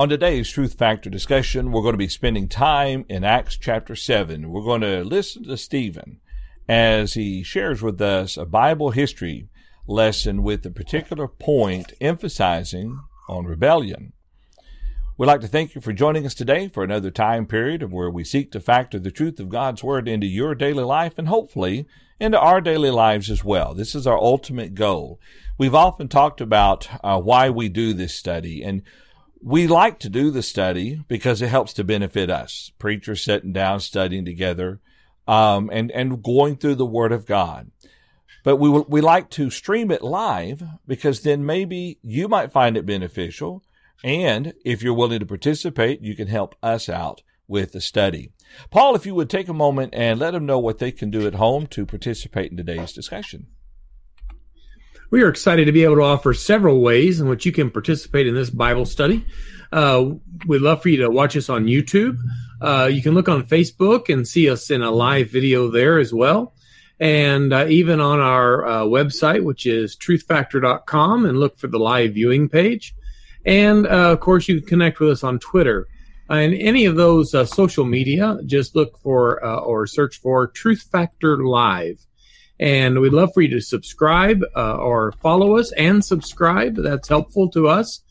On today's Truth Factor discussion, we're going to be spending time in Acts chapter 7. We're going to listen to Stephen as he shares with us a Bible history lesson with a particular point emphasizing on rebellion. We'd like to thank you for joining us today for another time period where we seek to factor the truth of God's Word into your daily life and hopefully into our daily lives as well. This is our ultimate goal. We've often talked about uh, why we do this study and we like to do the study because it helps to benefit us. Preachers sitting down studying together, um, and and going through the Word of God. But we we like to stream it live because then maybe you might find it beneficial, and if you're willing to participate, you can help us out with the study. Paul, if you would take a moment and let them know what they can do at home to participate in today's discussion. We are excited to be able to offer several ways in which you can participate in this Bible study. Uh, we'd love for you to watch us on YouTube. Uh, you can look on Facebook and see us in a live video there as well. And uh, even on our uh, website, which is truthfactor.com, and look for the live viewing page. And uh, of course, you can connect with us on Twitter. And any of those uh, social media, just look for or search for Truth Factor Live. And we'd love for you to subscribe uh, or follow us and subscribe. That's helpful to us.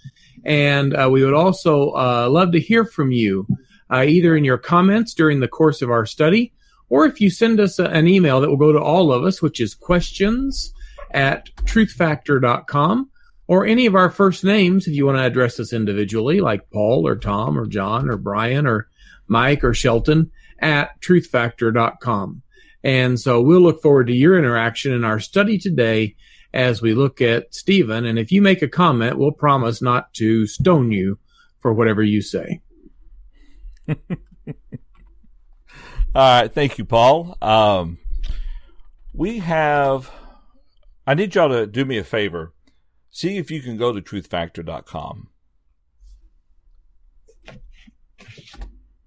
And uh, we would also uh, love to hear from you, uh, either in your comments during the course of our study, or if you send us a, an email that will go to all of us, which is questions at truthfactor.com, or any of our first names if you want to address us individually, like Paul or Tom or John or Brian or Mike or Shelton at truthfactor.com. And so we'll look forward to your interaction in our study today as we look at Stephen. And if you make a comment, we'll promise not to stone you for whatever you say. All right. Thank you, Paul. Um, we have, I need y'all to do me a favor. See if you can go to truthfactor.com.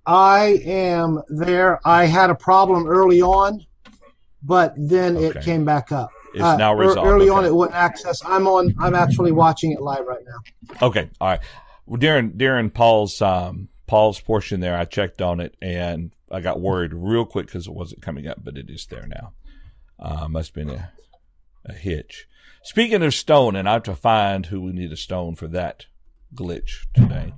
I am there. I had a problem early on, but then okay. it came back up. It's uh, now resolved. Early okay. on, it wouldn't access. I'm on. I'm actually watching it live right now. Okay, all right. Well, during during Paul's um, Paul's portion there, I checked on it and I got worried real quick because it wasn't coming up, but it is there now. Uh, must have been a, a hitch. Speaking of stone, and I have to find who we need a stone for that glitch today.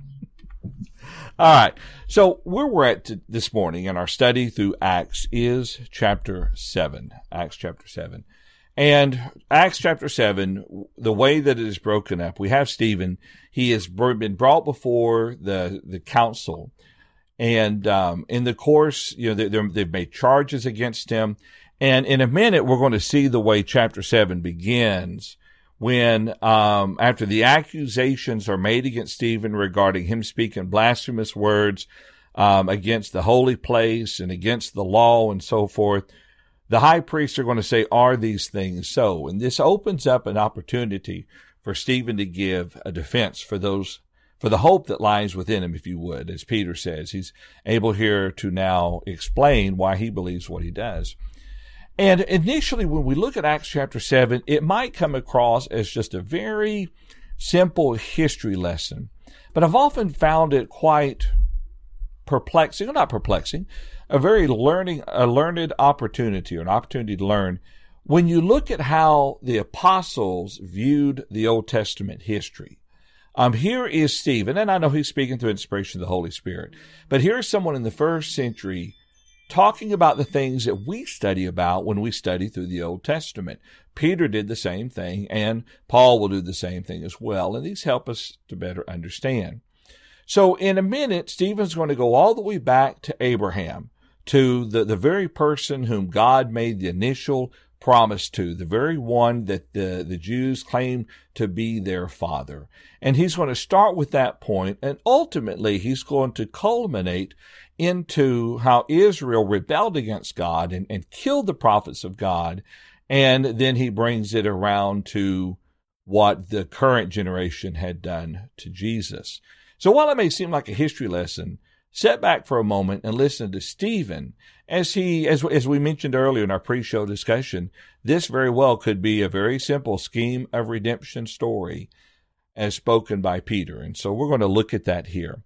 All right. So where we're at this morning in our study through Acts is chapter seven. Acts chapter seven. And Acts chapter 7, the way that it is broken up, we have Stephen. He has been brought before the, the council. And um, in the course, you know, they, they've made charges against him. And in a minute, we're going to see the way chapter 7 begins when, um, after the accusations are made against Stephen regarding him speaking blasphemous words um, against the holy place and against the law and so forth, the high priests are going to say, Are these things so? And this opens up an opportunity for Stephen to give a defense for those for the hope that lies within him, if you would, as Peter says. He's able here to now explain why he believes what he does. And initially, when we look at Acts chapter 7, it might come across as just a very simple history lesson. But I've often found it quite perplexing, or not perplexing, a very learning, a learned opportunity or an opportunity to learn when you look at how the apostles viewed the Old Testament history. Um, here is Stephen, and I know he's speaking through inspiration of the Holy Spirit, but here's someone in the first century talking about the things that we study about when we study through the Old Testament. Peter did the same thing, and Paul will do the same thing as well, and these help us to better understand. So in a minute, Stephen's going to go all the way back to Abraham, to the, the very person whom God made the initial promise to, the very one that the, the Jews claim to be their father. And he's going to start with that point, and ultimately he's going to culminate into how Israel rebelled against God and, and killed the prophets of God. And then he brings it around to what the current generation had done to Jesus. So while it may seem like a history lesson, set back for a moment and listen to Stephen as he, as, as we mentioned earlier in our pre-show discussion, this very well could be a very simple scheme of redemption story. as spoken by Peter. And so we're going to look at that here.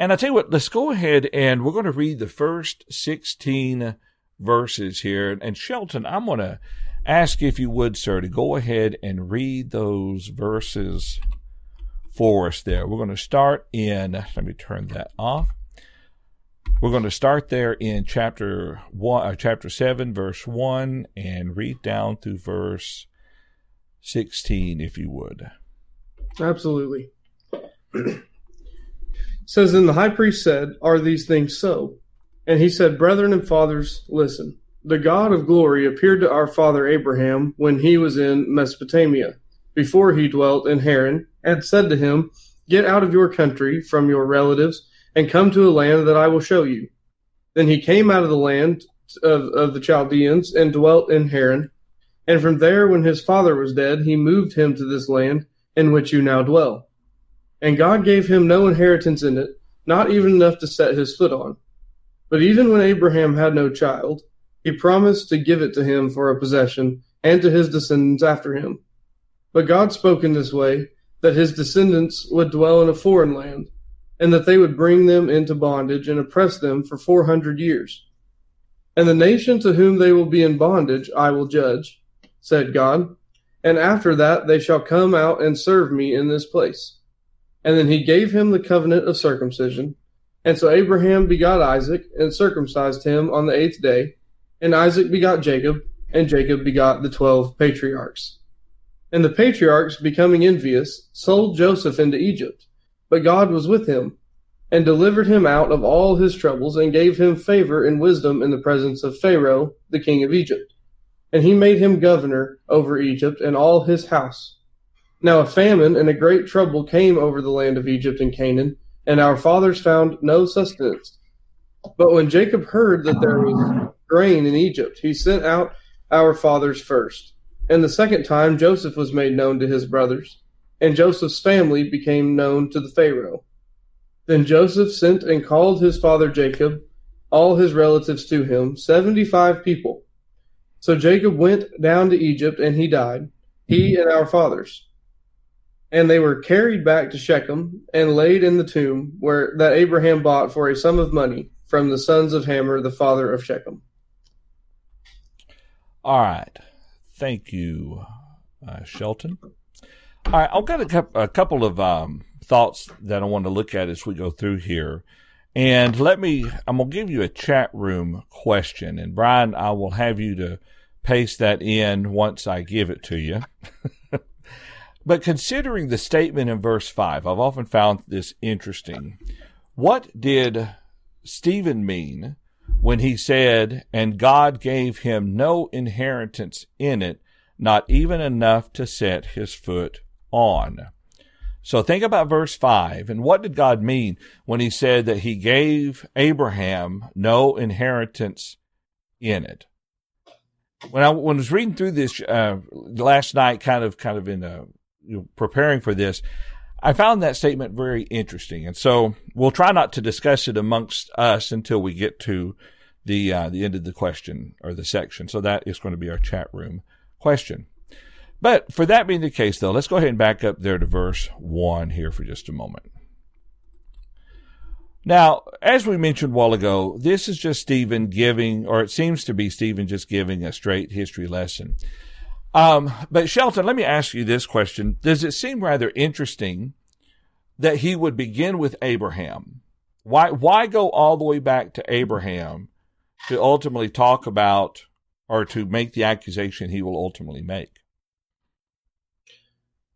And I tell you what, let's go ahead and we're going to read the first 16 verses here. And Shelton, I'm going to ask if you would, sir, to go ahead and read those verses for us there. We're going to start in, let me turn that off. We're going to start there in chapter one, uh, chapter seven, verse one, and read down through verse sixteen, if you would. Absolutely. says, Then the high priest said, Are these things so? And he said, Brethren and fathers, listen. The God of glory appeared to our father Abraham when he was in Mesopotamia, before he dwelt in Haran, and said to him, Get out of your country, from your relatives, and come to a land that I will show you. Then he came out of the land of, of the Chaldeans and dwelt in Haran. And from there, when his father was dead, he moved him to this land in which you now dwell. And God gave him no inheritance in it, not even enough to set his foot on. But even when Abraham had no child, he promised to give it to him for a possession and to his descendants after him. But God spoke in this way that his descendants would dwell in a foreign land and that they would bring them into bondage and oppress them for four hundred years. And the nation to whom they will be in bondage I will judge, said God, and after that they shall come out and serve me in this place. And then he gave him the covenant of circumcision. And so Abraham begot Isaac and circumcised him on the eighth day, and Isaac begot Jacob, and Jacob begot the twelve patriarchs. And the patriarchs, becoming envious, sold Joseph into Egypt but God was with him, and delivered him out of all his troubles, and gave him favor and wisdom in the presence of Pharaoh, the king of Egypt. And he made him governor over Egypt and all his house. Now a famine and a great trouble came over the land of Egypt and Canaan, and our fathers found no sustenance. But when Jacob heard that there was grain in Egypt, he sent out our fathers first. And the second time Joseph was made known to his brothers and Joseph's family became known to the Pharaoh. Then Joseph sent and called his father Jacob, all his relatives to him, seventy five people. So Jacob went down to Egypt and he died, he and our fathers. And they were carried back to Shechem and laid in the tomb where that Abraham bought for a sum of money from the sons of Hamor, the father of Shechem. All right. Thank you, uh, Shelton. All right, I've got a, a couple of um, thoughts that I want to look at as we go through here. And let me, I'm going to give you a chat room question. And Brian, I will have you to paste that in once I give it to you. but considering the statement in verse 5, I've often found this interesting. What did Stephen mean when he said, and God gave him no inheritance in it, not even enough to set his foot on. So think about verse 5. And what did God mean when he said that he gave Abraham no inheritance in it? When I, when I was reading through this uh, last night, kind of kind of in uh, you know, preparing for this, I found that statement very interesting. And so we'll try not to discuss it amongst us until we get to the uh, the end of the question or the section. So that is going to be our chat room question. But for that being the case, though, let's go ahead and back up there to verse 1 here for just a moment. Now, as we mentioned a while ago, this is just Stephen giving, or it seems to be Stephen just giving a straight history lesson. Um, but Shelton, let me ask you this question. Does it seem rather interesting that he would begin with Abraham? Why, why go all the way back to Abraham to ultimately talk about or to make the accusation he will ultimately make?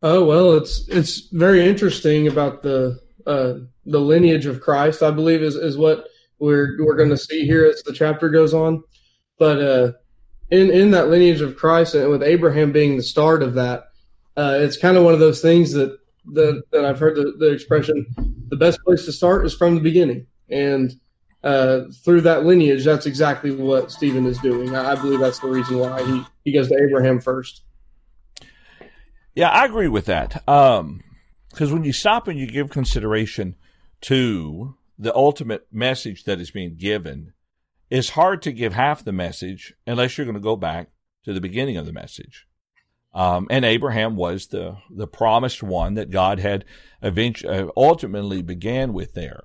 Oh well, it's it's very interesting about the uh, the lineage of Christ. I believe is is what we're we're going to see here as the chapter goes on. But uh, in in that lineage of Christ, and with Abraham being the start of that, uh, it's kind of one of those things that that, that I've heard the, the expression: the best place to start is from the beginning, and uh, through that lineage, that's exactly what Stephen is doing. I, I believe that's the reason why he he goes to Abraham first. Yeah, I agree with that. Um, because when you stop and you give consideration to the ultimate message that is being given, it's hard to give half the message unless you're going to go back to the beginning of the message. Um, and Abraham was the, the promised one that God had eventually, uh, ultimately began with there.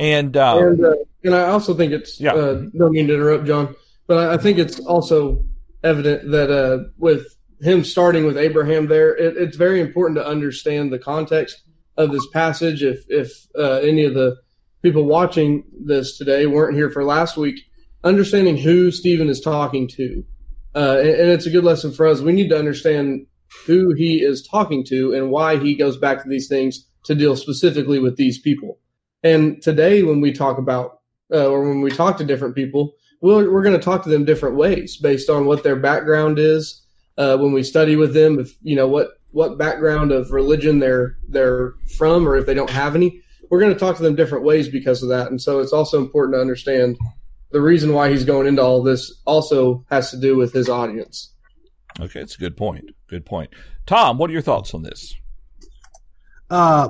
And, um, and, uh, and, I also think it's, yeah. Uh, don't mean to interrupt, John, but I think it's also evident that uh, with him starting with Abraham there, it, it's very important to understand the context of this passage. If, if uh, any of the people watching this today weren't here for last week, understanding who Stephen is talking to uh, and, and, it's a good lesson for us. We need to understand who he is talking to and why he goes back to these things to deal specifically with these people. And today, when we talk about uh, or when we talk to different people, we're, we're going to talk to them different ways based on what their background is. Uh, when we study with them, if you know what what background of religion they're they're from, or if they don't have any, we're going to talk to them different ways because of that. And so, it's also important to understand the reason why he's going into all this also has to do with his audience. Okay, it's a good point. Good point. Tom, what are your thoughts on this? Uh,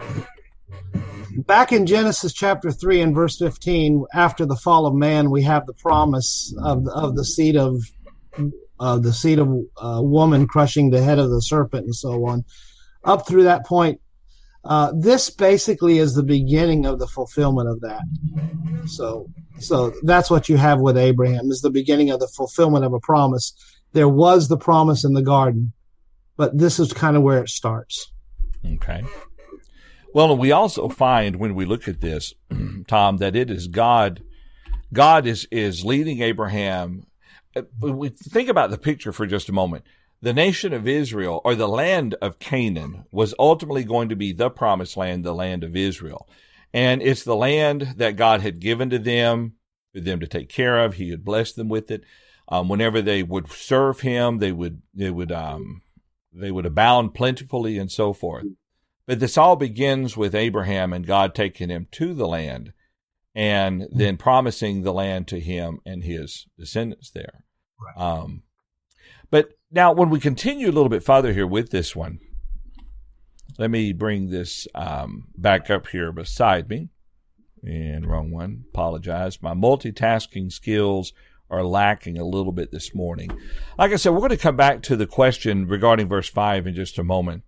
back in Genesis chapter 3 and verse 15, after the fall of man, we have the promise of, of the seed of uh, the seed of uh, woman crushing the head of the serpent and so on. Up through that point, uh, this basically is the beginning of the fulfillment of that. So, so that's what you have with Abraham is the beginning of the fulfillment of a promise. There was the promise in the garden, but this is kind of where it starts. Okay. Well, we also find when we look at this, Tom, that it is God. God is is leading Abraham. Uh, we think about the picture for just a moment the nation of Israel or the land of Canaan was ultimately going to be the promised land, the land of Israel. And it's the land that God had given to them, for them to take care of. He had blessed them with it. Um, whenever they would serve him, they would, they would, um, they would abound plentifully and so forth. But this all begins with Abraham and God taking him to the land and then promising the land to him and his descendants there. Right. Um, but now, when we continue a little bit farther here with this one, let me bring this um, back up here beside me. And wrong one. Apologize. My multitasking skills are lacking a little bit this morning. Like I said, we're going to come back to the question regarding verse 5 in just a moment.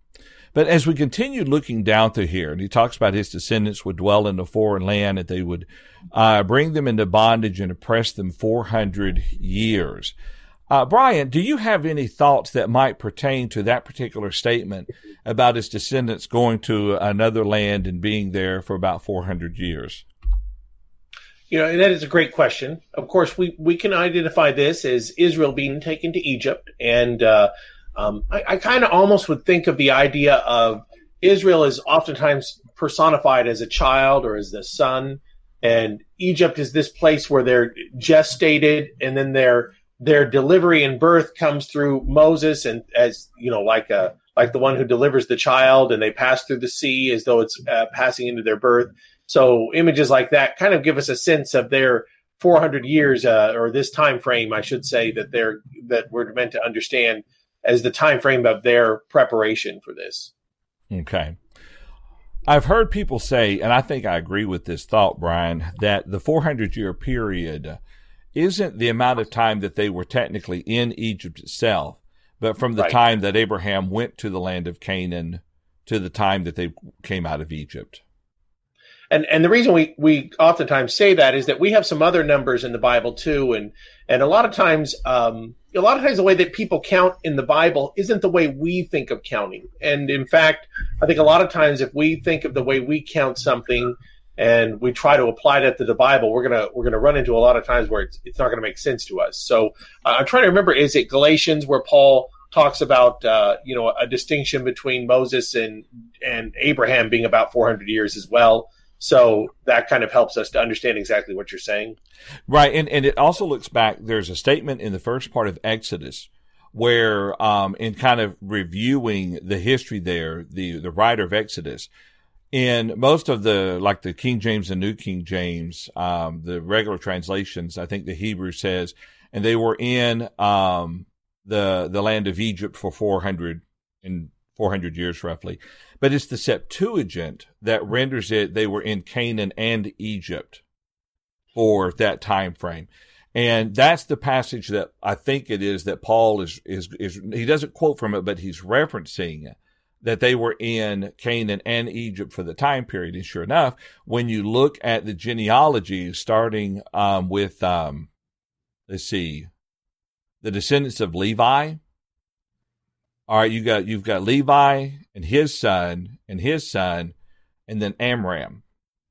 But as we continue looking down through here, and he talks about his descendants would dwell in a foreign land, that they would uh, bring them into bondage and oppress them 400 years. Uh, Brian, do you have any thoughts that might pertain to that particular statement about his descendants going to another land and being there for about 400 years? You know, that is a great question. Of course, we, we can identify this as Israel being taken to Egypt. And uh, um, I, I kind of almost would think of the idea of Israel is oftentimes personified as a child or as the son. And Egypt is this place where they're gestated and then they're their delivery and birth comes through Moses and as you know like a like the one who delivers the child and they pass through the sea as though it's uh, passing into their birth. So images like that kind of give us a sense of their 400 years uh, or this time frame I should say that they're that we're meant to understand as the time frame of their preparation for this. Okay. I've heard people say, and I think I agree with this thought, Brian, that the 400 year period isn't the amount of time that they were technically in Egypt itself, but from the right. time that Abraham went to the land of Canaan to the time that they came out of Egypt. And and the reason we we oftentimes say that is that we have some other numbers in the Bible too, and and a lot of times, um, a lot of times the way that people count in the Bible isn't the way we think of counting. And in fact, I think a lot of times if we think of the way we count something and we try to apply that to the Bible, we're gonna we're gonna run into a lot of times where it's, it's not gonna make sense to us. So uh, I'm trying to remember: is it Galatians where Paul talks about uh, you know a distinction between Moses and and Abraham being about 400 years as well? So that kind of helps us to understand exactly what you're saying. Right, and and it also looks back. There's a statement in the first part of Exodus where, um, in kind of reviewing the history there, the the writer of Exodus in most of the like the King James and New King James, um, the regular translations, I think the Hebrew says, and they were in um, the the land of Egypt for 400 and 400 years roughly. But it's the Septuagint that renders it they were in Canaan and Egypt for that time frame. And that's the passage that I think it is that Paul is, is, is, he doesn't quote from it, but he's referencing that they were in Canaan and Egypt for the time period. And sure enough, when you look at the genealogy starting, um, with, um, let's see, the descendants of Levi. All right, you got, you've got Levi and his son and his son, and then Amram,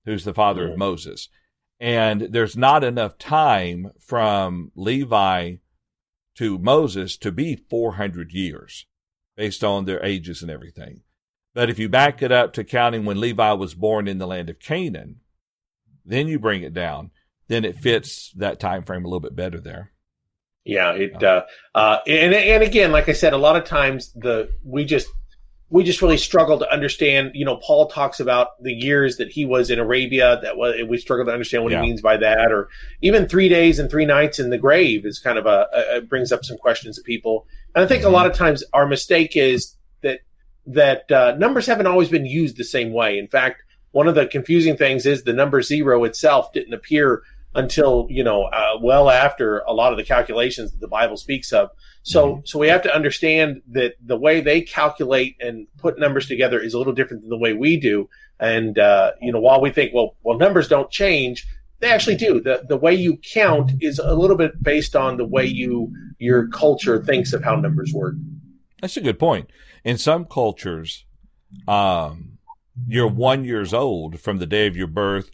who's the father of Moses and there's not enough time from Levi to Moses to be 400 years based on their ages and everything. But if you back it up to counting when Levi was born in the land of Canaan, then you bring it down, then it fits that time frame a little bit better there. Yeah, it uh, uh, and and again, like I said, a lot of times the we just we just really struggle to understand. You know, Paul talks about the years that he was in Arabia. That was, we struggle to understand what yeah. he means by that, or even three days and three nights in the grave is kind of a, a brings up some questions to people. And I think mm-hmm. a lot of times our mistake is that that uh, numbers haven't always been used the same way. In fact, one of the confusing things is the number zero itself didn't appear until you know uh, well after a lot of the calculations that the Bible speaks of. So mm-hmm. so we have to understand that the way they calculate and put numbers together is a little different than the way we do. And uh, you know while we think well well numbers don't change, they actually do. the The way you count is a little bit based on the way you your culture thinks of how numbers work. That's a good point. In some cultures, um, you're one years old from the day of your birth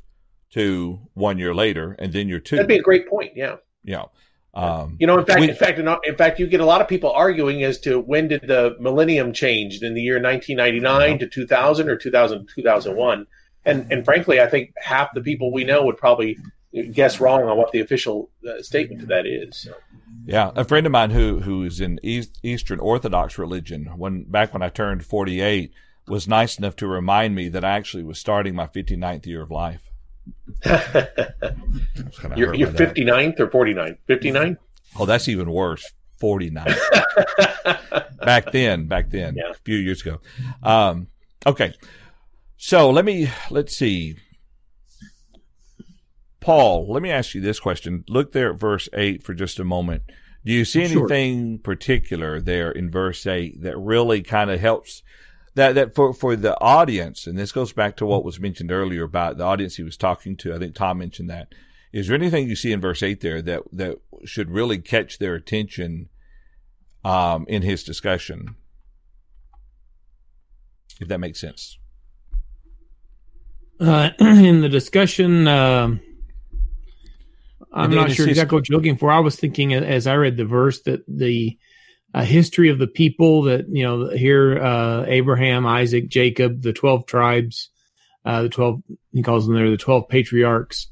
to one year later, and then you're two. That'd be a great point. Yeah. Yeah. Um, you know, in fact, we, in fact, in fact, you get a lot of people arguing as to when did the millennium change in the year 1999 to 2000 or 2000 2001. And and frankly, I think half the people we know would probably guess wrong on what the official uh, statement to that is. So. Yeah, a friend of mine who who is in East, Eastern Orthodox religion, when back when I turned 48, was nice enough to remind me that I actually was starting my 59th year of life. you're you're 59th or 49th? 59? Oh, that's even worse. 49. back then, back then, yeah. a few years ago. Um, okay. So let me, let's see. Paul, let me ask you this question. Look there at verse 8 for just a moment. Do you see anything sure. particular there in verse 8 that really kind of helps that that for for the audience, and this goes back to what was mentioned earlier about the audience he was talking to. I think Tom mentioned that. Is there anything you see in verse eight there that that should really catch their attention um, in his discussion? If that makes sense. Uh, in the discussion, uh, I'm not sure exactly what you're looking for. I was thinking as I read the verse that the a history of the people that you know here uh, Abraham, Isaac, Jacob, the twelve tribes, uh, the twelve he calls them there the twelve patriarchs.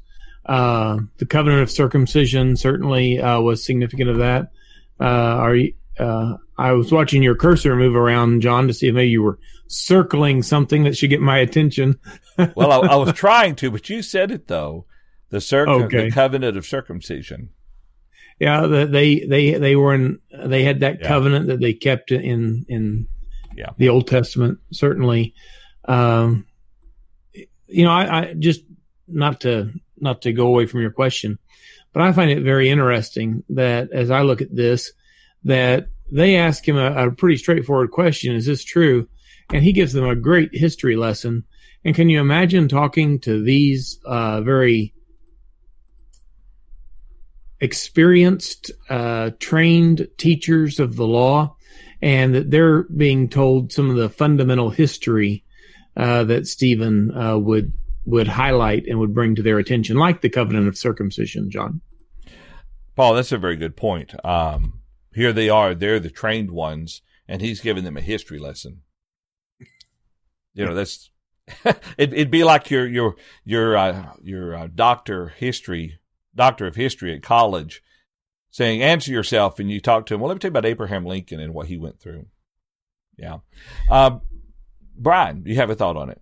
Uh, the covenant of circumcision certainly uh, was significant of that. Uh, are you, uh, I was watching your cursor move around, John, to see if maybe you were circling something that should get my attention. well, I, I, was trying to, but you said it though. The, circum- okay. the covenant of circumcision yeah, they they they were in they had that yeah. covenant that they kept in in yeah. the Old Testament. Certainly, um, you know, I, I just not to not to go away from your question, but I find it very interesting that as I look at this, that they ask him a, a pretty straightforward question: Is this true? And he gives them a great history lesson. And can you imagine talking to these uh, very experienced, uh, trained teachers of the law, and that they're being told some of the fundamental history uh, that Stephen uh, would would highlight and would bring to their attention, like the covenant of circumcision. John, Paul, that's a very good point. Um, here they are; they're the trained ones, and he's giving them a history lesson. You know, that's it, would be like your your your uh, your uh, doctor history doctor of history at college saying, answer yourself. And you talk to him. Well, let me tell you about Abraham Lincoln and what he went through. Yeah. Uh, Brian, you have a thought on it?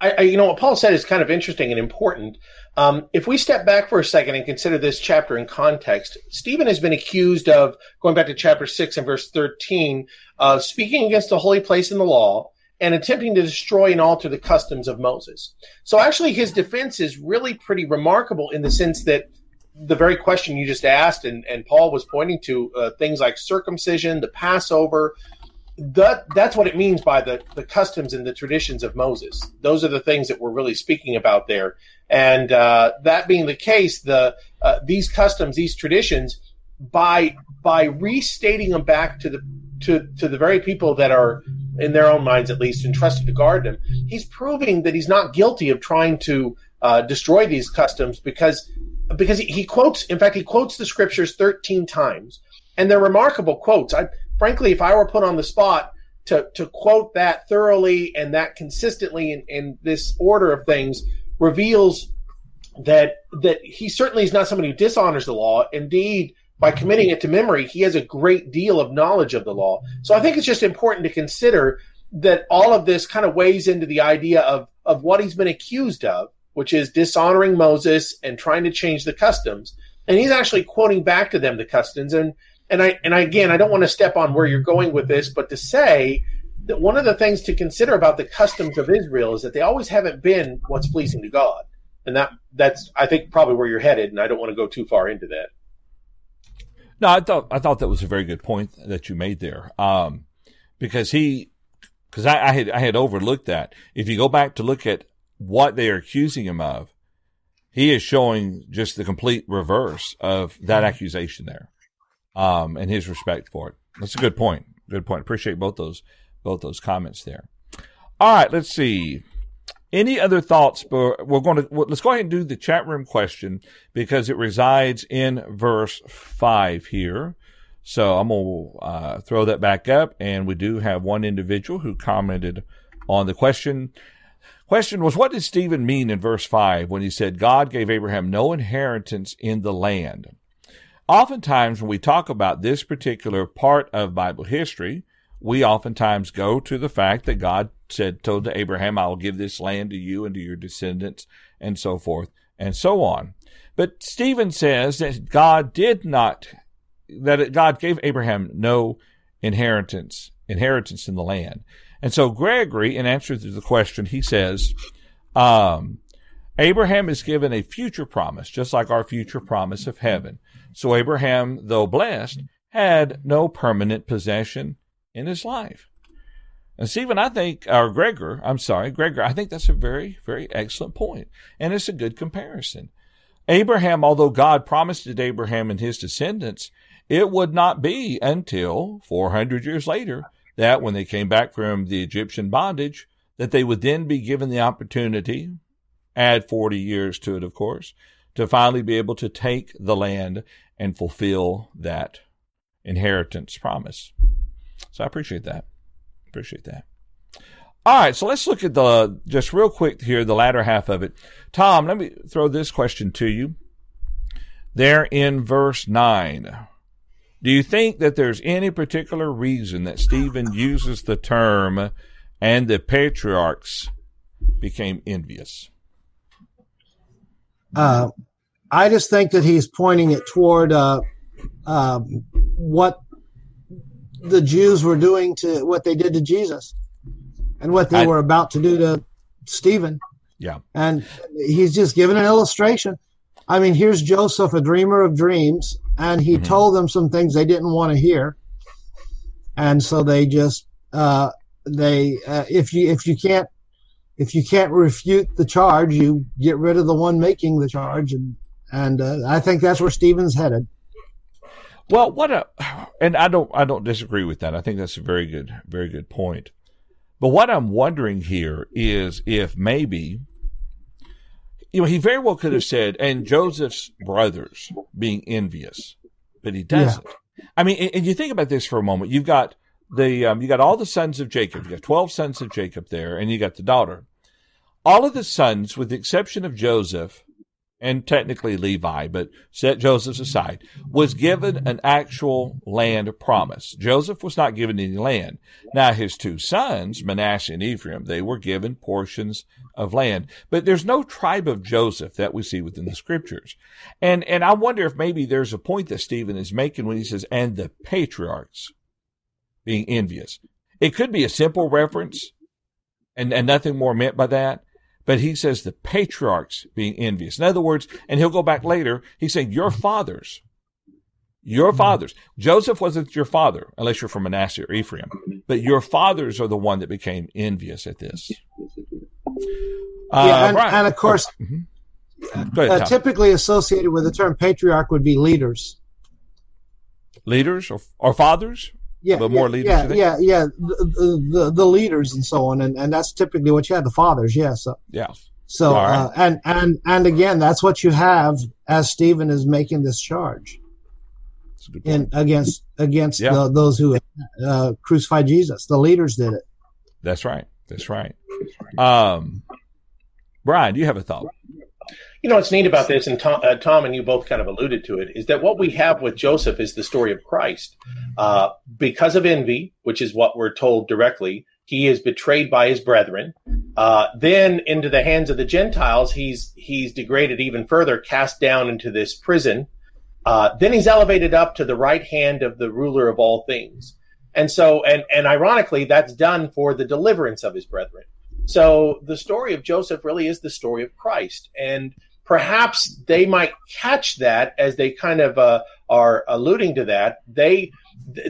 I, I, you know, what Paul said is kind of interesting and important. Um, if we step back for a second and consider this chapter in context, Stephen has been accused of, going back to chapter 6 and verse 13, uh, speaking against the holy place in the law and attempting to destroy and alter the customs of Moses. So actually, his defense is really pretty remarkable in the sense that the very question you just asked, and, and Paul was pointing to uh, things like circumcision, the Passover. That that's what it means by the the customs and the traditions of Moses. Those are the things that we're really speaking about there. And uh, that being the case, the uh, these customs, these traditions, by by restating them back to the to to the very people that are in their own minds at least entrusted to guard them, he's proving that he's not guilty of trying to uh, destroy these customs because because he, he, quotes in fact he quotes the scriptures 13 times and they're remarkable quotes. I frankly if i were put on the spot to to quote that thoroughly and that consistently in, in this order of things reveals that that he certainly is not somebody who dishonors the law. Indeed by committing it to memory he has a great deal of knowledge of the law so i think it's just important to consider that all of this kind of weighs into the idea of of what he's been accused of which is dishonoring Moses and trying to change the customs. And he's actually quoting back to them the customs. And and I and I, again, I don't want to step on where you're going with this, but to say that one of the things to consider about the customs of Israel is that they always haven't been what's pleasing to God. And that that's I think probably where you're headed, and I don't want to go too far into that. No, I thought I thought that was a very good point that you made there, um, because he, because I, I, had I had overlooked that. If you go back to look at what they are accusing him of, he is showing just the complete reverse of that accusation there, um, and his respect for it. That's a good point. Good point. Appreciate both those both those comments there. All right, let's see. Any other thoughts? We're going to let's go ahead and do the chat room question because it resides in verse five here. So I'm going to uh, throw that back up, and we do have one individual who commented on the question. Question was, what did Stephen mean in verse 5 when he said God gave Abraham no inheritance in the land? Oftentimes, when we talk about this particular part of Bible history, we oftentimes go to the fact that God said, told to Abraham, I will give this land to you and to your descendants, and so forth and so on. But Stephen says that God did not, that God gave Abraham no inheritance, inheritance in the land. And so Gregory, in answer to the question, he says, um, Abraham is given a future promise, just like our future promise of heaven. So Abraham, though blessed, had no permanent possession in his life. And Stephen, I think, or Gregor, I'm sorry, Gregor, I think that's a very, very excellent point. And it's a good comparison. Abraham, although God promised it to Abraham and his descendants, it would not be until 400 years later that when they came back from the Egyptian bondage, that they would then be given the opportunity, add 40 years to it, of course, to finally be able to take the land and fulfill that inheritance promise. So I appreciate that. Appreciate that. All right, so let's look at the just real quick here, the latter half of it. Tom, let me throw this question to you. There in verse 9. Do you think that there's any particular reason that Stephen uses the term and the patriarchs became envious? Uh, I just think that he's pointing it toward uh, uh, what the Jews were doing to what they did to Jesus and what they I, were about to do to Stephen. Yeah. And he's just given an illustration. I mean, here's Joseph, a dreamer of dreams, and he mm-hmm. told them some things they didn't want to hear, and so they just uh, they uh, if you if you can't if you can't refute the charge, you get rid of the one making the charge, and and uh, I think that's where Stephen's headed. Well, what a and I don't I don't disagree with that. I think that's a very good very good point. But what I'm wondering here is if maybe you know, he very well could have said, and Joseph's brothers being envious, but he doesn't. Yeah. I mean, and, and, you think about this for a moment. You've got the, um, you got all the sons of Jacob. You got 12 sons of Jacob there, and you got the daughter. All of the sons, with the exception of Joseph, and technically Levi, but set Joseph aside, was given an actual land promise. Joseph was not given any land. Now his two sons, Manasseh and Ephraim, they were given portions of land. But there's no tribe of Joseph that we see within the scriptures. And, and I wonder if maybe there's a point that Stephen is making when he says, and the patriarchs being envious. It could be a simple reference and, and nothing more meant by that. But he says the patriarchs being envious. In other words, and he'll go back later, he's saying your fathers, your fathers. Joseph wasn't your father, unless you're from Manasseh or Ephraim, but your fathers are the one that became envious at this. Uh, yeah, and, and, of course, oh, mm-hmm. ahead, uh, typically associated with the term patriarch would be leaders. Leaders or, or fathers? Yeah, but more yeah, leaders. Yeah, yeah, yeah. The, the, the leaders and so on, and, and that's typically what you had. The fathers, yeah. So yeah. So right. uh, and and and again, that's what you have as Stephen is making this charge in against against yeah. the, those who uh, crucified Jesus. The leaders did it. That's right. That's right. Um, Brian, do you have a thought? You know what's neat about this, and Tom, uh, Tom, and you both kind of alluded to it, is that what we have with Joseph is the story of Christ. Uh, because of envy, which is what we're told directly, he is betrayed by his brethren. Uh, then into the hands of the Gentiles, he's he's degraded even further, cast down into this prison. Uh, then he's elevated up to the right hand of the ruler of all things. And so, and and ironically, that's done for the deliverance of his brethren. So the story of Joseph really is the story of Christ, and perhaps they might catch that as they kind of uh, are alluding to that. They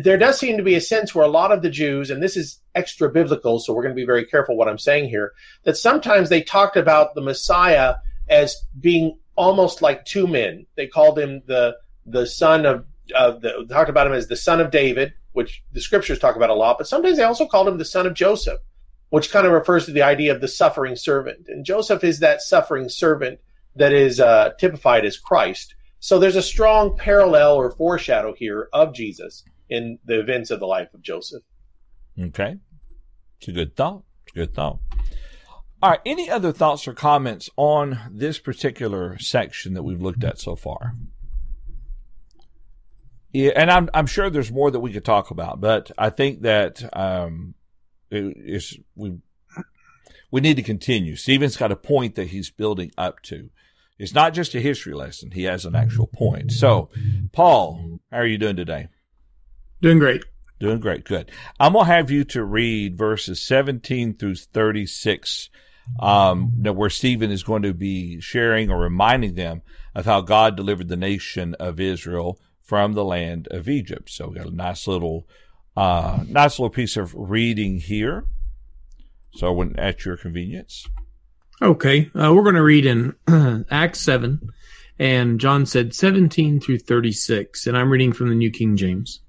there does seem to be a sense where a lot of the Jews, and this is extra biblical, so we're going to be very careful what I'm saying here, that sometimes they talked about the Messiah as being almost like two men. They called him the the son of uh, the, talked about him as the son of David, which the scriptures talk about a lot, but sometimes they also called him the son of Joseph, which kind of refers to the idea of the suffering servant. And Joseph is that suffering servant that is uh, typified as Christ. So there's a strong parallel or foreshadow here of Jesus in the events of the life of Joseph. Okay. It's a good thought. Good thought. All right. Any other thoughts or comments on this particular section that we've looked at so far? Yeah, and I'm I'm sure there's more that we could talk about, but I think that um, it, we we need to continue. Stephen's got a point that he's building up to. It's not just a history lesson; he has an actual point. So, Paul, how are you doing today? Doing great. Doing great. Good. I'm gonna have you to read verses 17 through 36, um, where Stephen is going to be sharing or reminding them of how God delivered the nation of Israel from the land of Egypt. So we got a nice little, uh, nice little piece of reading here. So when at your convenience. Okay, uh, we're going to read in Acts seven, and John said seventeen through thirty-six, and I'm reading from the New King James.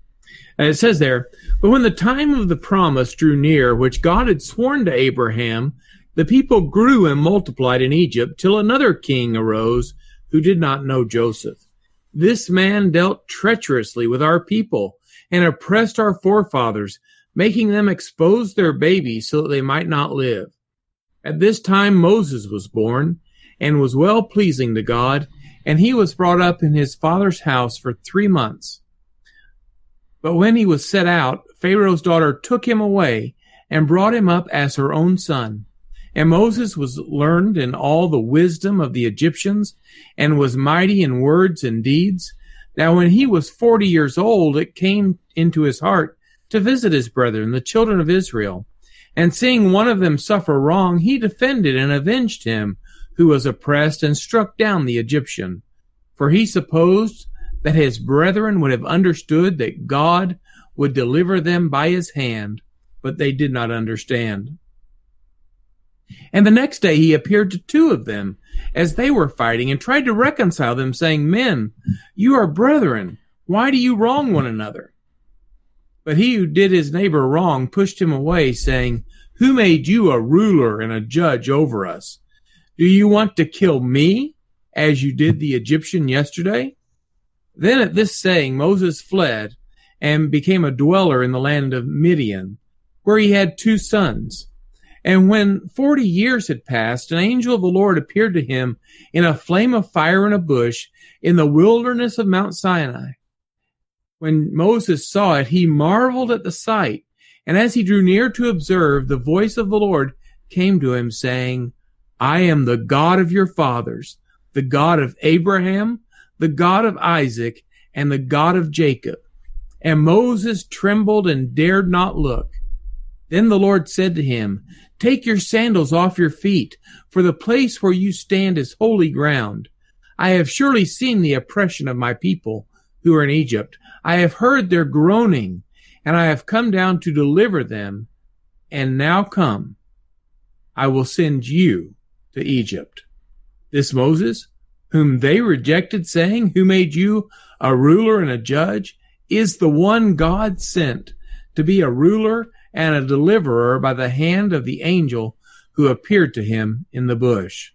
And it says there, but when the time of the promise drew near, which God had sworn to Abraham, the people grew and multiplied in Egypt till another king arose who did not know Joseph. This man dealt treacherously with our people and oppressed our forefathers, making them expose their babies so that they might not live. At this time Moses was born and was well pleasing to God, and he was brought up in his father's house for three months. But when he was set out, Pharaoh's daughter took him away and brought him up as her own son. And Moses was learned in all the wisdom of the Egyptians and was mighty in words and deeds. Now, when he was forty years old, it came into his heart to visit his brethren, the children of Israel. And seeing one of them suffer wrong, he defended and avenged him who was oppressed and struck down the Egyptian. For he supposed that his brethren would have understood that God would deliver them by his hand, but they did not understand. And the next day he appeared to two of them as they were fighting and tried to reconcile them, saying, Men, you are brethren. Why do you wrong one another? But he who did his neighbor wrong pushed him away, saying, Who made you a ruler and a judge over us? Do you want to kill me as you did the Egyptian yesterday? Then at this saying, Moses fled and became a dweller in the land of Midian, where he had two sons. And when forty years had passed, an angel of the Lord appeared to him in a flame of fire in a bush in the wilderness of Mount Sinai. When Moses saw it, he marveled at the sight. And as he drew near to observe, the voice of the Lord came to him, saying, I am the God of your fathers, the God of Abraham, the God of Isaac, and the God of Jacob. And Moses trembled and dared not look. Then the Lord said to him, Take your sandals off your feet, for the place where you stand is holy ground. I have surely seen the oppression of my people who are in Egypt. I have heard their groaning, and I have come down to deliver them. And now come, I will send you to Egypt. This Moses, whom they rejected, saying, Who made you a ruler and a judge, is the one God sent to be a ruler and a deliverer by the hand of the angel who appeared to him in the bush.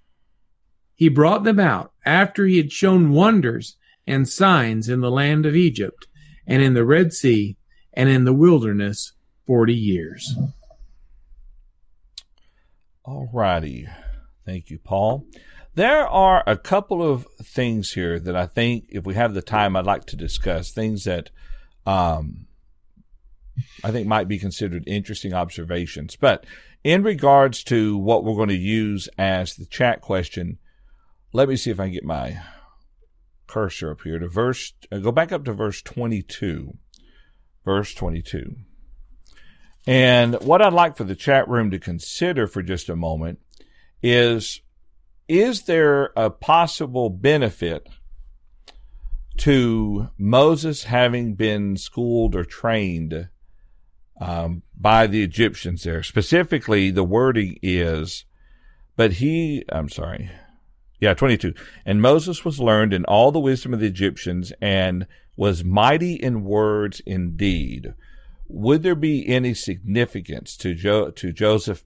He brought them out after he had shown wonders and signs in the land of Egypt and in the Red Sea and in the wilderness forty years. All righty. Thank you, Paul. There are a couple of things here that I think, if we have the time, I'd like to discuss. Things that um, I think might be considered interesting observations. But in regards to what we're going to use as the chat question, let me see if I can get my cursor up here to verse, uh, go back up to verse 22. Verse 22. And what I'd like for the chat room to consider for just a moment is is there a possible benefit to Moses having been schooled or trained um, by the Egyptians there? Specifically, the wording is, but he, I'm sorry. Yeah, 22. And Moses was learned in all the wisdom of the Egyptians and was mighty in words indeed. Would there be any significance to jo- to Joseph,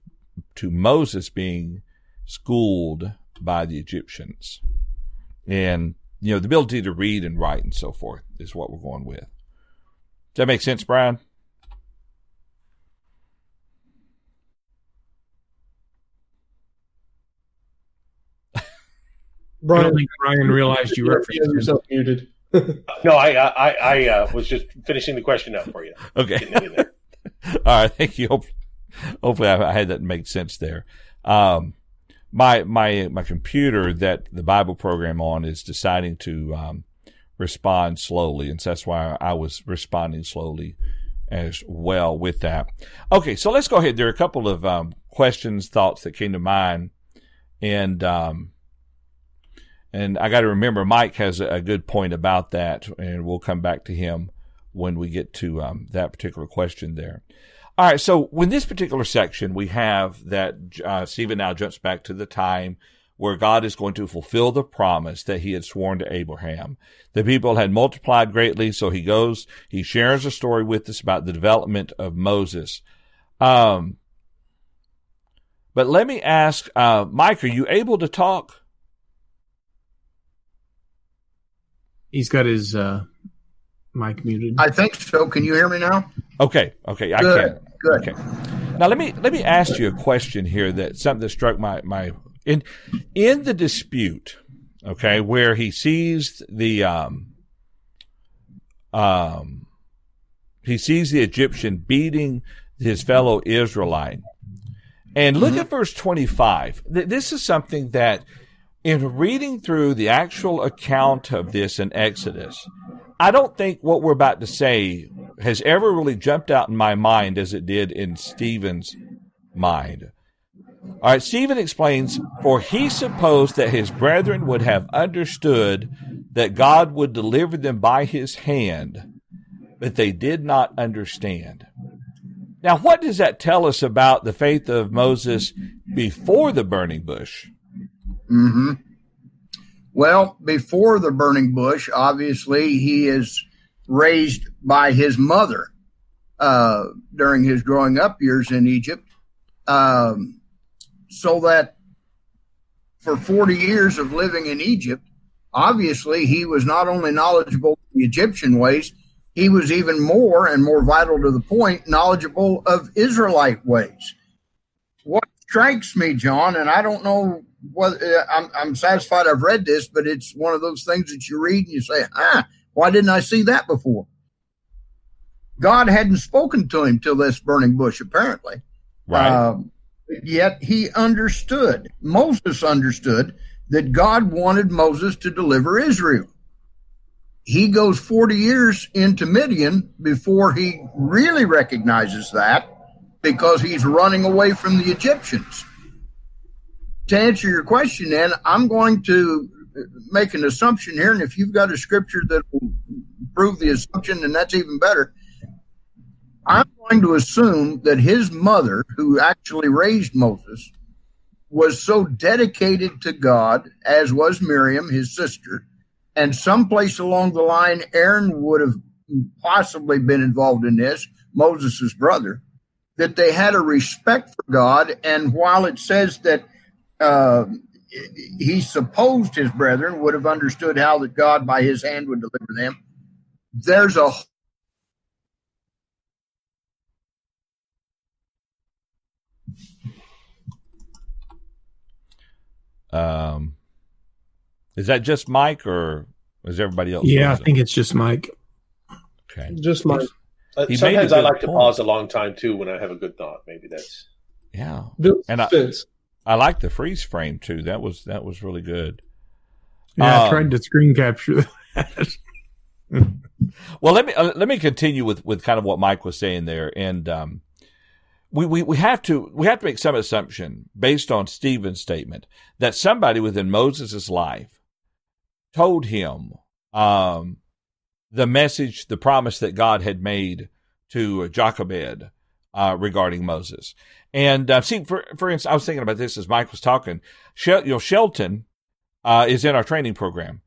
to Moses being schooled by the Egyptians. And, you know, the ability to read and write and so forth is what we're going with. Does that make sense, Brian? Brian, I don't think Brian realized you referenced yourself muted. no, I I, I uh, was just finishing the question up for you. Okay. All right. Thank you. Hopefully, I, I had that make sense there. Um, my my my computer that the Bible program on is deciding to um, respond slowly, and so that's why I was responding slowly as well with that. Okay, so let's go ahead. There are a couple of um, questions, thoughts that came to mind, and um, and I got to remember Mike has a good point about that, and we'll come back to him when we get to um, that particular question there. All right. So in this particular section, we have that uh, Stephen now jumps back to the time where God is going to fulfill the promise that he had sworn to Abraham. The people had multiplied greatly. So he goes, he shares a story with us about the development of Moses. Um, but let me ask, uh, Mike, are you able to talk? He's got his uh, mic muted. I think so. Can you hear me now? Okay. Okay. I Good. can. Good. Okay. Now let me let me ask you a question here that something that struck my my in in the dispute, okay, where he sees the um um he sees the Egyptian beating his fellow Israelite. And look mm-hmm. at verse 25. This is something that in reading through the actual account of this in Exodus, I don't think what we're about to say has ever really jumped out in my mind as it did in Stephen's mind. All right, Stephen explains, for he supposed that his brethren would have understood that God would deliver them by his hand, but they did not understand. Now, what does that tell us about the faith of Moses before the burning bush? Mm-hmm. Well, before the burning bush, obviously, he is raised by his mother uh, during his growing up years in Egypt. Um, so that for 40 years of living in Egypt, obviously, he was not only knowledgeable in the Egyptian ways, he was even more and more vital to the point, knowledgeable of Israelite ways. What strikes me, John, and I don't know well, uh, I'm, I'm satisfied I've read this, but it's one of those things that you read and you say, ah, why didn't I see that before? God hadn't spoken to him till this burning bush, apparently. Right. Um, yet he understood, Moses understood that God wanted Moses to deliver Israel. He goes 40 years into Midian before he really recognizes that because he's running away from the Egyptians. To answer your question, then, I'm going to make an assumption here, and if you've got a scripture that will prove the assumption, then that's even better. I'm going to assume that his mother, who actually raised Moses, was so dedicated to God, as was Miriam, his sister, and someplace along the line, Aaron would have possibly been involved in this, Moses' brother, that they had a respect for God. And while it says that uh, he supposed his brethren would have understood how that God by his hand would deliver them, there's a Um, is that just Mike or is everybody else? Yeah, I think it's just Mike. Okay. Just my Uh, He sometimes I good like to pause a long time too when I have a good thought. Maybe that's Yeah. And I- I like the freeze frame too. That was that was really good. Yeah, I Um, tried to screen capture that. Well, let me uh, let me continue with with kind of what Mike was saying there, and um, we, we we have to we have to make some assumption based on Stephen's statement that somebody within Moses' life told him um, the message, the promise that God had made to Jochebed uh, regarding Moses. And uh, see, for for instance, I was thinking about this as Mike was talking. Shel- you know, Shelton uh, is in our training program.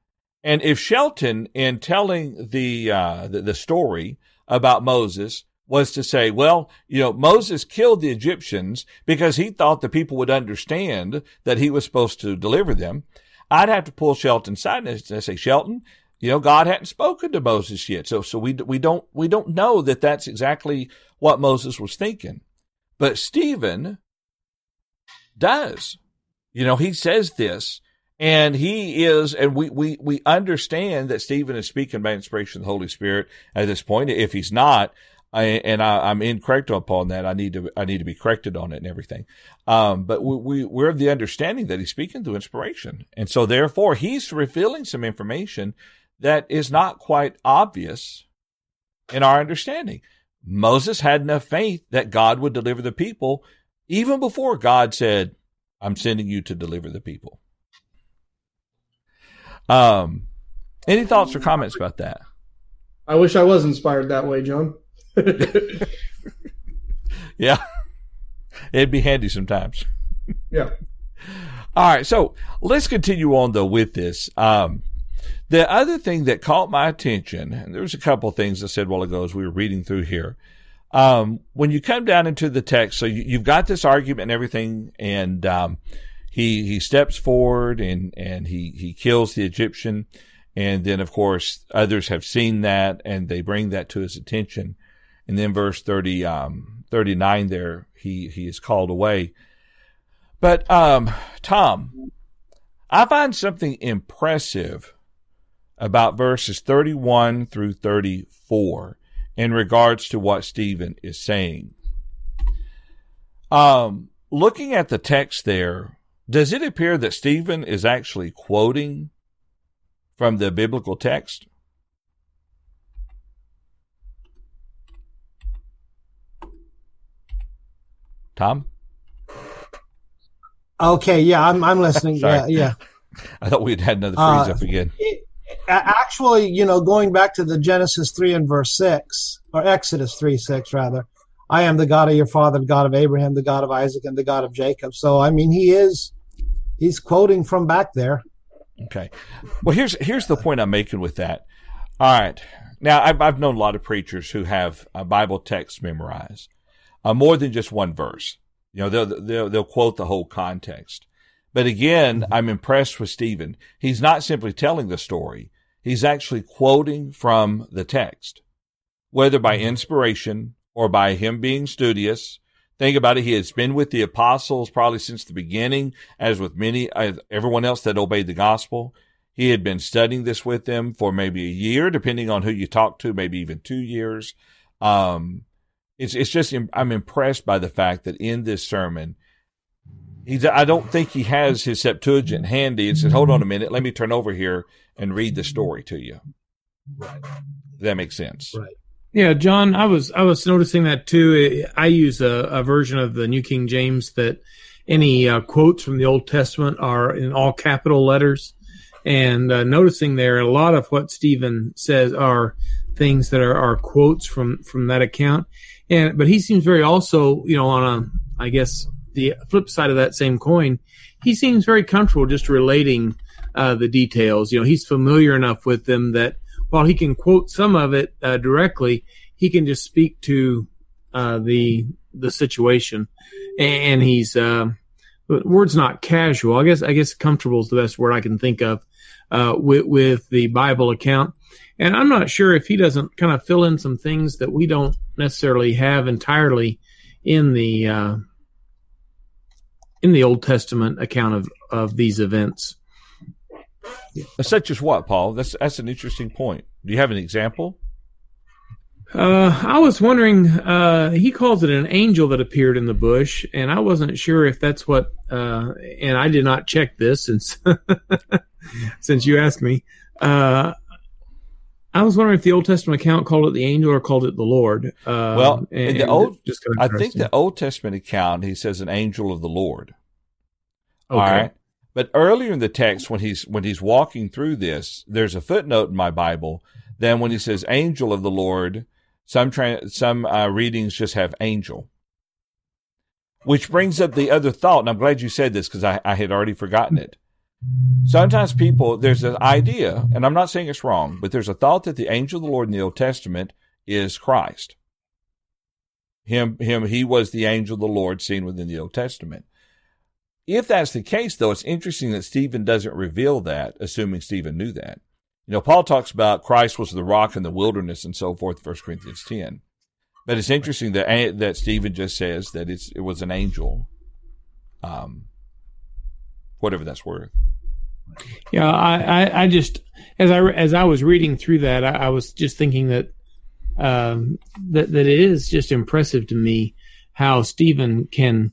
And if Shelton, in telling the, uh, the the story about Moses, was to say, well, you know, Moses killed the Egyptians because he thought the people would understand that he was supposed to deliver them, I'd have to pull Shelton aside and say, Shelton, you know, God hadn't spoken to Moses yet, so so we we don't we don't know that that's exactly what Moses was thinking, but Stephen does. You know, he says this and he is, and we, we, we understand that Stephen is speaking by inspiration of the Holy Spirit at this point. If he's not, I, and I, I'm incorrect upon that, I need to, I need to be corrected on it and everything. Um, but we, we, we're of the understanding that he's speaking through inspiration. And so therefore he's revealing some information that is not quite obvious in our understanding. Moses had enough faith that God would deliver the people even before God said, I'm sending you to deliver the people. Um, any thoughts or comments about that? I wish I was inspired that way, John. Yeah. It'd be handy sometimes. yeah. All right. So let's continue on though with this. Um, the other thing that caught my attention, and there was a couple of things I said while ago as we were reading through here. Um, when you come down into the text, so you, you've got this argument and everything, and, um, he, he steps forward and, and he, he kills the Egyptian. And then, of course, others have seen that and they bring that to his attention. And then verse 30, um, 39 there, he, he is called away. But, um, Tom, I find something impressive about verses 31 through 34 in regards to what Stephen is saying. Um, looking at the text there, does it appear that Stephen is actually quoting from the biblical text? Tom? Okay, yeah, I'm I'm listening. yeah, yeah. I thought we'd had another Uh, freeze up again. It- actually, you know, going back to the Genesis three and verse six, or Exodus three six rather, I am the God of your father, the God of Abraham, the God of Isaac, and the God of Jacob. So, I mean, he is he's quoting from back there. Okay. Well, here's here's the point I'm making with that. All right. Now, I've, I've known a lot of preachers who have a Bible text memorized, uh, more than just one verse. You know, they'll, they'll they'll quote the whole context. But again, I'm impressed with Stephen. He's not simply telling the story; he's actually quoting from the text, whether by inspiration or by him being studious. Think about it. He has been with the apostles probably since the beginning, as with many, uh, everyone else that obeyed the gospel. He had been studying this with them for maybe a year, depending on who you talk to, maybe even two years. Um, it's, it's just, I'm impressed by the fact that in this sermon, he's, I don't think he has his Septuagint handy and says, hold on a minute, let me turn over here and read the story to you. Right. That makes sense. Right. Yeah, John, I was I was noticing that too. I use a, a version of the New King James that any uh, quotes from the Old Testament are in all capital letters, and uh, noticing there a lot of what Stephen says are things that are, are quotes from from that account. And but he seems very also, you know, on a I guess the flip side of that same coin, he seems very comfortable just relating uh, the details. You know, he's familiar enough with them that while he can quote some of it uh, directly, he can just speak to uh, the the situation, and he's uh, word's not casual. I guess I guess comfortable is the best word I can think of uh, with with the Bible account. And I'm not sure if he doesn't kind of fill in some things that we don't necessarily have entirely in the uh, in the Old Testament account of of these events. Such as what, Paul? That's that's an interesting point. Do you have an example? Uh, I was wondering. Uh, he calls it an angel that appeared in the bush, and I wasn't sure if that's what. Uh, and I did not check this since since you asked me. Uh, I was wondering if the Old Testament account called it the angel or called it the Lord. Uh, well, in the old, just I think the Old Testament account he says an angel of the Lord. Okay. All right. But earlier in the text, when he's when he's walking through this, there's a footnote in my Bible. Then when he says "angel of the Lord," some tra- some uh, readings just have "angel," which brings up the other thought. And I'm glad you said this because I, I had already forgotten it. Sometimes people there's an idea, and I'm not saying it's wrong, but there's a thought that the angel of the Lord in the Old Testament is Christ. Him, him, he was the angel of the Lord seen within the Old Testament. If that's the case, though, it's interesting that Stephen doesn't reveal that, assuming Stephen knew that. You know, Paul talks about Christ was the rock in the wilderness and so forth, 1 Corinthians 10. But it's interesting that that Stephen just says that it was an angel, um, whatever that's worth. Yeah, I, I, I, just as I as I was reading through that, I, I was just thinking that um, that that it is just impressive to me how Stephen can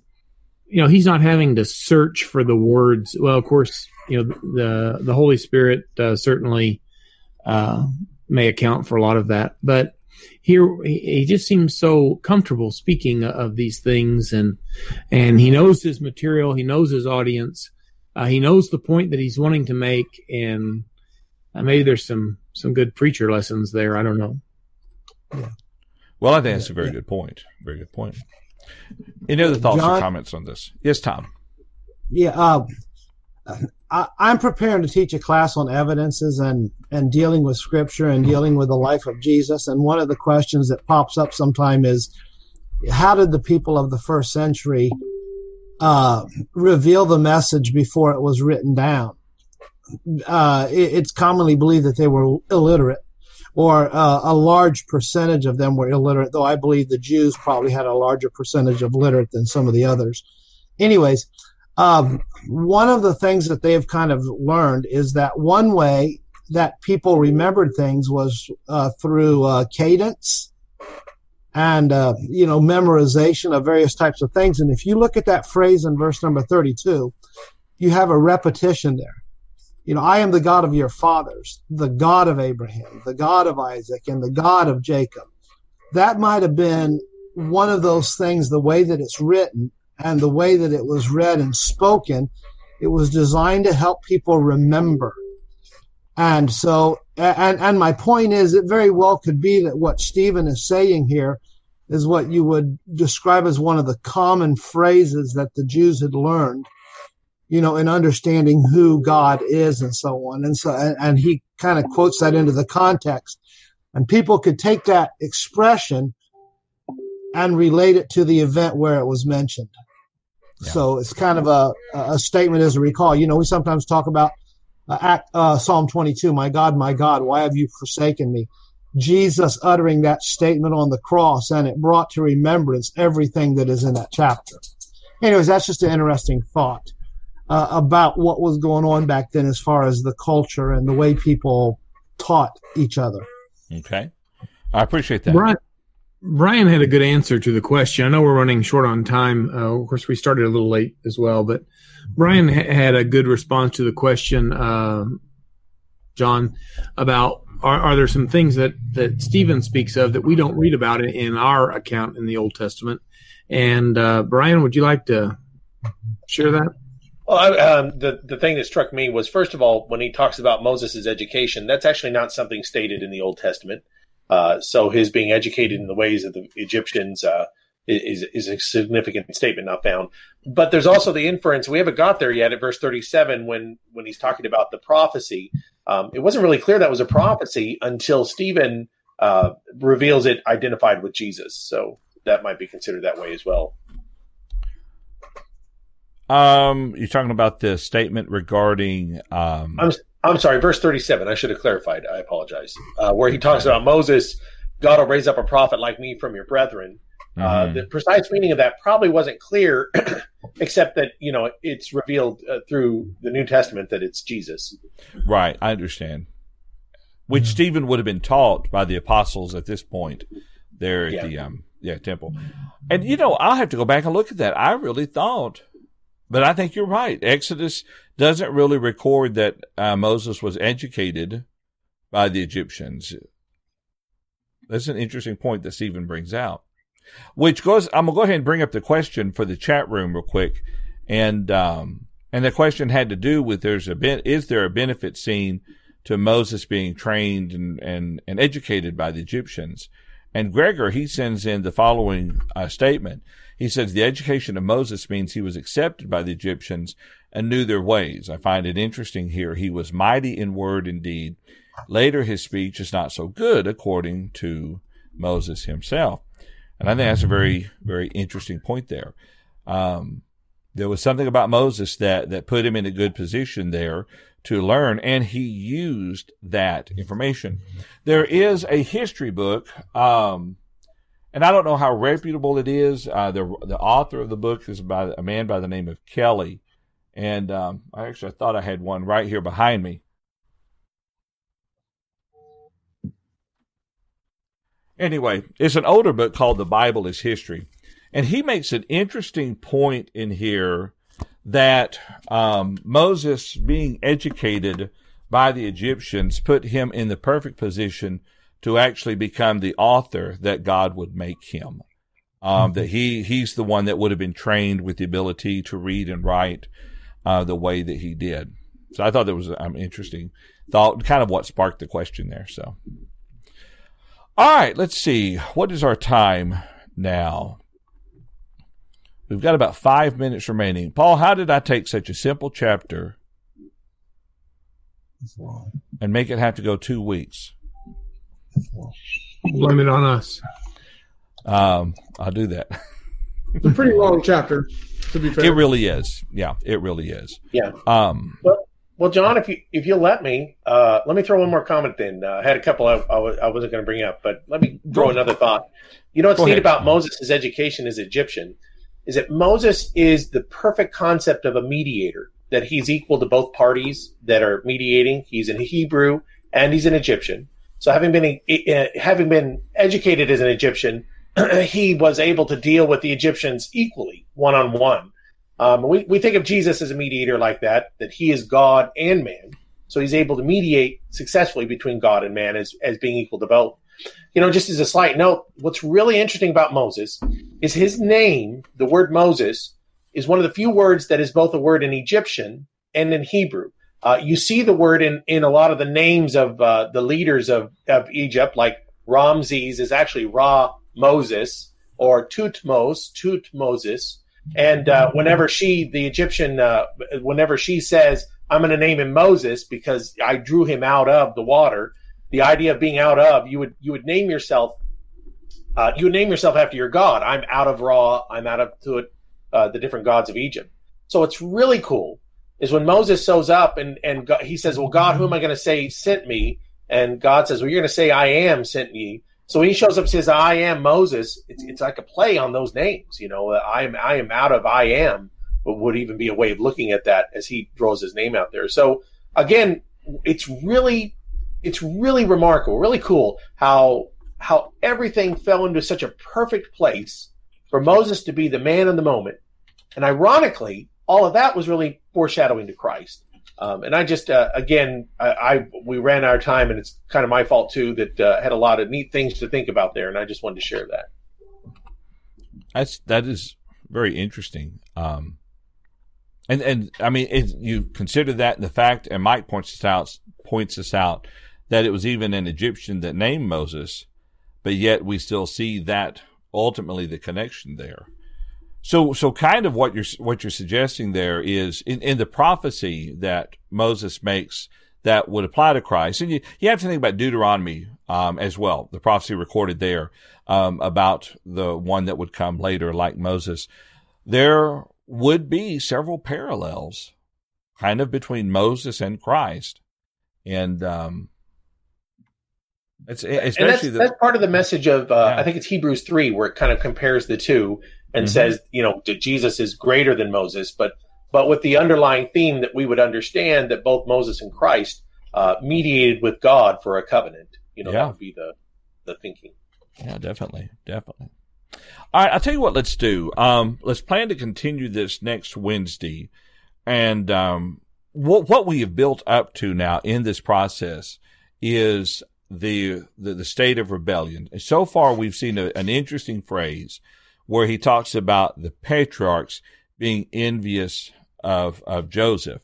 you know, he's not having to search for the words. Well, of course, you know, the the Holy Spirit uh, certainly uh, may account for a lot of that, but here he just seems so comfortable speaking of these things, and and he knows his material, he knows his audience, uh, he knows the point that he's wanting to make, and uh, maybe there's some some good preacher lessons there. I don't know. Well, I think that's a very good point. Very good point. Any other thoughts John, or comments on this? Yes, Tom. Yeah, uh, I, am preparing to teach a class on evidences and and dealing with Scripture and dealing with the life of Jesus. And one of the questions that pops up sometime is, how did the people of the first century uh, reveal the message before it was written down? Uh, it, it's commonly believed that they were illiterate or uh, a large percentage of them were illiterate, though I believe the Jews probably had a larger percentage of literate than some of the others. Anyways, um, one of the things that they've kind of learned is that one way that people remembered things was uh, through uh, cadence and uh, you know memorization of various types of things. And if you look at that phrase in verse number thirty-two, you have a repetition there you know, I am the God of your fathers, the God of Abraham, the God of Isaac, and the God of Jacob. That might have been one of those things, the way that it's written and the way that it was read and spoken, it was designed to help people remember. And so, and, and my point is, it very well could be that what Stephen is saying here is what you would describe as one of the common phrases that the Jews had learned you know, in understanding who God is and so on. And so, and, and he kind of quotes that into the context. And people could take that expression and relate it to the event where it was mentioned. Yeah. So it's kind of a, a statement as a recall. You know, we sometimes talk about act, uh, Psalm 22, my God, my God, why have you forsaken me? Jesus uttering that statement on the cross and it brought to remembrance everything that is in that chapter. Anyways, that's just an interesting thought uh, about what was going on back then as far as the culture and the way people taught each other. Okay. I appreciate that. Brian, Brian had a good answer to the question. I know we're running short on time. Uh, of course, we started a little late as well, but Brian had a good response to the question, uh, John, about are, are there some things that that Stephen speaks of that we don't read about in, in our account in the Old Testament? And uh, Brian, would you like to share that? Well, I, um, the the thing that struck me was first of all when he talks about Moses' education, that's actually not something stated in the Old Testament. Uh, so his being educated in the ways of the Egyptians uh, is is a significant statement not found. But there's also the inference we haven't got there yet at verse 37 when when he's talking about the prophecy. Um, it wasn't really clear that was a prophecy until Stephen uh, reveals it identified with Jesus. So that might be considered that way as well. Um, you're talking about the statement regarding. Um, I'm I'm sorry, verse 37. I should have clarified. I apologize. Uh, where he talks about Moses, God will raise up a prophet like me from your brethren. Uh, mm-hmm. Uh, the precise meaning of that probably wasn't clear, except that you know it's revealed uh, through the New Testament that it's Jesus. Right, I understand. Which mm-hmm. Stephen would have been taught by the apostles at this point there at yeah. the um yeah temple, and you know I'll have to go back and look at that. I really thought but I think you're right. Exodus doesn't really record that uh, Moses was educated by the Egyptians. That's an interesting point that Stephen brings out. Which goes, I'm gonna go ahead and bring up the question for the chat room real quick, and um, and the question had to do with there's a ben- is there a benefit seen to Moses being trained and and, and educated by the Egyptians? And Gregor he sends in the following uh, statement. He says the education of Moses means he was accepted by the Egyptians and knew their ways. I find it interesting here. He was mighty in word and deed. Later, his speech is not so good, according to Moses himself. And I think that's a very, very interesting point there. Um, there was something about Moses that, that put him in a good position there to learn, and he used that information. There is a history book, um, and I don't know how reputable it is. Uh, the the author of the book is by a man by the name of Keller, and um, I actually I thought I had one right here behind me. Anyway, it's an older book called "The Bible as History," and he makes an interesting point in here that um, Moses being educated by the Egyptians put him in the perfect position to actually become the author that God would make him. Um, that he, he's the one that would have been trained with the ability to read and write, uh, the way that he did. So I thought that was an interesting thought, kind of what sparked the question there. So, all right, let's see. What is our time now? We've got about five minutes remaining. Paul, how did I take such a simple chapter and make it have to go two weeks? Blame it on us. Um, I'll do that. It's a pretty long chapter, to be fair. It really is. Yeah, it really is. Yeah. Um. Well, well, John, if you if you'll let me, uh, let me throw one more comment in. Uh, I had a couple I, I, was, I wasn't going to bring up, but let me throw another thought. You know what's neat about Moses' education as Egyptian is that Moses is the perfect concept of a mediator. That he's equal to both parties that are mediating. He's an Hebrew and he's an Egyptian. So having been uh, having been educated as an Egyptian, he was able to deal with the Egyptians equally, one on one. We we think of Jesus as a mediator like that, that he is God and man, so he's able to mediate successfully between God and man as as being equal to both. You know, just as a slight note, what's really interesting about Moses is his name, the word Moses, is one of the few words that is both a word in Egyptian and in Hebrew. Uh, you see the word in, in a lot of the names of uh, the leaders of, of Egypt, like Ramses is actually Ra Moses or Tutmos, Tutmoses. And uh, whenever she, the Egyptian, uh, whenever she says, I'm going to name him Moses because I drew him out of the water, the idea of being out of, you would, you would name yourself, uh, you would name yourself after your God. I'm out of Ra, I'm out of Tut, uh, the different gods of Egypt. So it's really cool is when Moses shows up and and God, he says, "Well, God, who am I going to say sent me?" And God says, "Well, you're going to say I am sent me." So when he shows up and says, "I am Moses," it's it's like a play on those names. You know, uh, I am I am out of I am, but would even be a way of looking at that as he draws his name out there. So again, it's really it's really remarkable, really cool how how everything fell into such a perfect place for Moses to be the man in the moment. And ironically, all of that was really foreshadowing to Christ. Um, and I just, uh, again, I, I, we ran our time, and it's kind of my fault too that uh, had a lot of neat things to think about there, and I just wanted to share that. That's that is very interesting. Um, and and I mean, it, you consider that and the fact, and Mike points us out points us out that it was even an Egyptian that named Moses, but yet we still see that ultimately the connection there. So, so kind of what you're what you're suggesting there is in, in the prophecy that Moses makes that would apply to Christ, and you you have to think about Deuteronomy um, as well, the prophecy recorded there um, about the one that would come later, like Moses. There would be several parallels, kind of between Moses and Christ, and um, it's especially and that's, the, that's part of the message of uh, yeah. I think it's Hebrews three where it kind of compares the two and mm-hmm. says you know Jesus is greater than Moses, but but with the underlying theme that we would understand that both Moses and Christ uh, mediated with God for a covenant. You know yeah. that would be the the thinking. Yeah, definitely, definitely. All right, I'll tell you what. Let's do. Um, let's plan to continue this next Wednesday, and um, what what we have built up to now in this process is the, the, the state of rebellion. And so far, we've seen a, an interesting phrase where he talks about the patriarchs being envious of, of Joseph.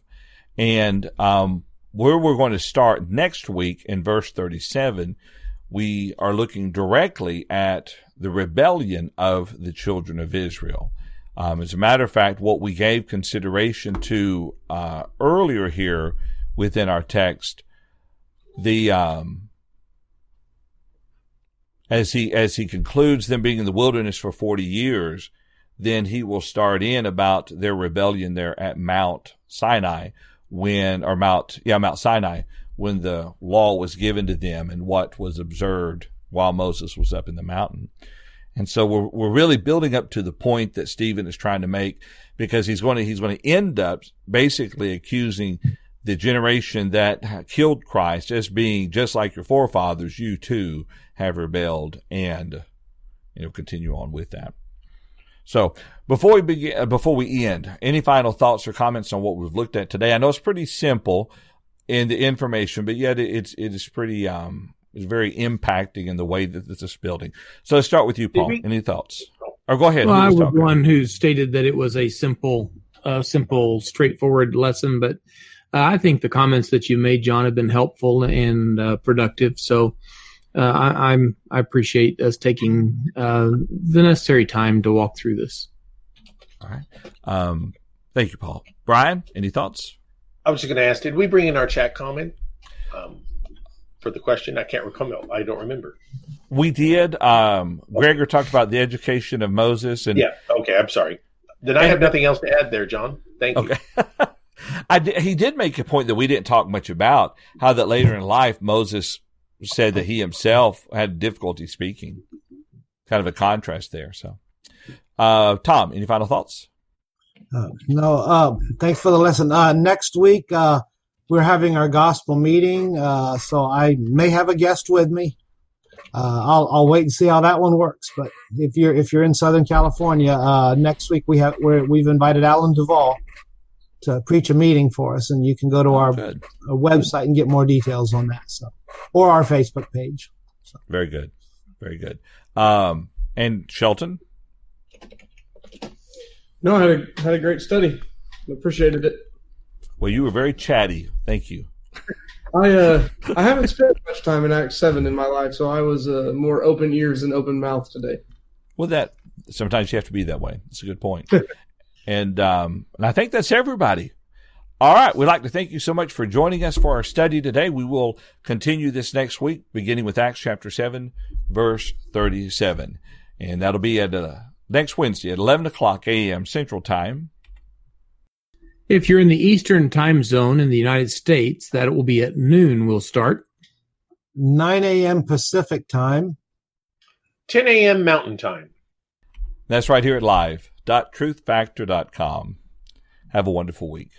And, um, where we're going to start next week in verse 37, we are looking directly at the rebellion of the children of Israel. Um, as a matter of fact, what we gave consideration to uh, earlier here within our text, the um, as he as he concludes them being in the wilderness for 40 years then he will start in about their rebellion there at Mount Sinai when or Mount yeah Mount Sinai when the law was given to them and what was observed while Moses was up in the mountain. And so we're we're really building up to the point that Stephen is trying to make because he's going to he's going to end up basically accusing the generation that killed Christ as being just like your forefathers, you too have rebelled and, you know, continue on with that. So before we begin, uh, before we end, any final thoughts or comments on what we've looked at today? I know it's pretty simple in the information, but yet it's, it is pretty, um, it's very impacting in the way that this is building. So let's start with you, Paul. Any thoughts? Or go ahead. Well, I was talking? one who stated that it was a simple, uh, simple, straightforward lesson, but uh, I think the comments that you made, John, have been helpful and uh, productive. So uh, I, am I appreciate us taking uh, the necessary time to walk through this. All right. Um, thank you, Paul. Brian, any thoughts? I was just going to ask: Did we bring in our chat comment um, for the question? I can't recall. I don't remember. We did. Um, Gregor talked about the education of Moses, and yeah. Okay, I'm sorry. Then I have nothing else to add there, John. Thank you. He did make a point that we didn't talk much about how that later in life Moses said that he himself had difficulty speaking. Kind of a contrast there. So, uh, Tom, any final thoughts? Uh, no. Uh, thanks for the lesson. Uh, next week uh, we're having our gospel meeting, uh, so I may have a guest with me. I'll I'll wait and see how that one works. But if you're if you're in Southern California, next week we have we have invited Alan Duvall to preach a meeting for us, and you can go to our, our website and get more details on that. So, or our Facebook page. So. Very good, very good. Um, and Shelton. No, I had a had a great study. Appreciated it. Well, you were very chatty. Thank you. I uh I haven't spent much time in Acts seven in my life, so I was uh, more open ears and open mouth today. Well, that sometimes you have to be that way. That's a good point. And, um, and I think that's everybody. All right. We'd like to thank you so much for joining us for our study today. We will continue this next week, beginning with Acts chapter 7, verse 37. And that'll be at uh, next Wednesday at 11 o'clock a.m. Central Time. If you're in the Eastern time zone in the United States, that it will be at noon. We'll start. 9 a.m. Pacific time. 10 a.m. Mountain time. That's right here at live www.truthfactor.com. Have a wonderful week.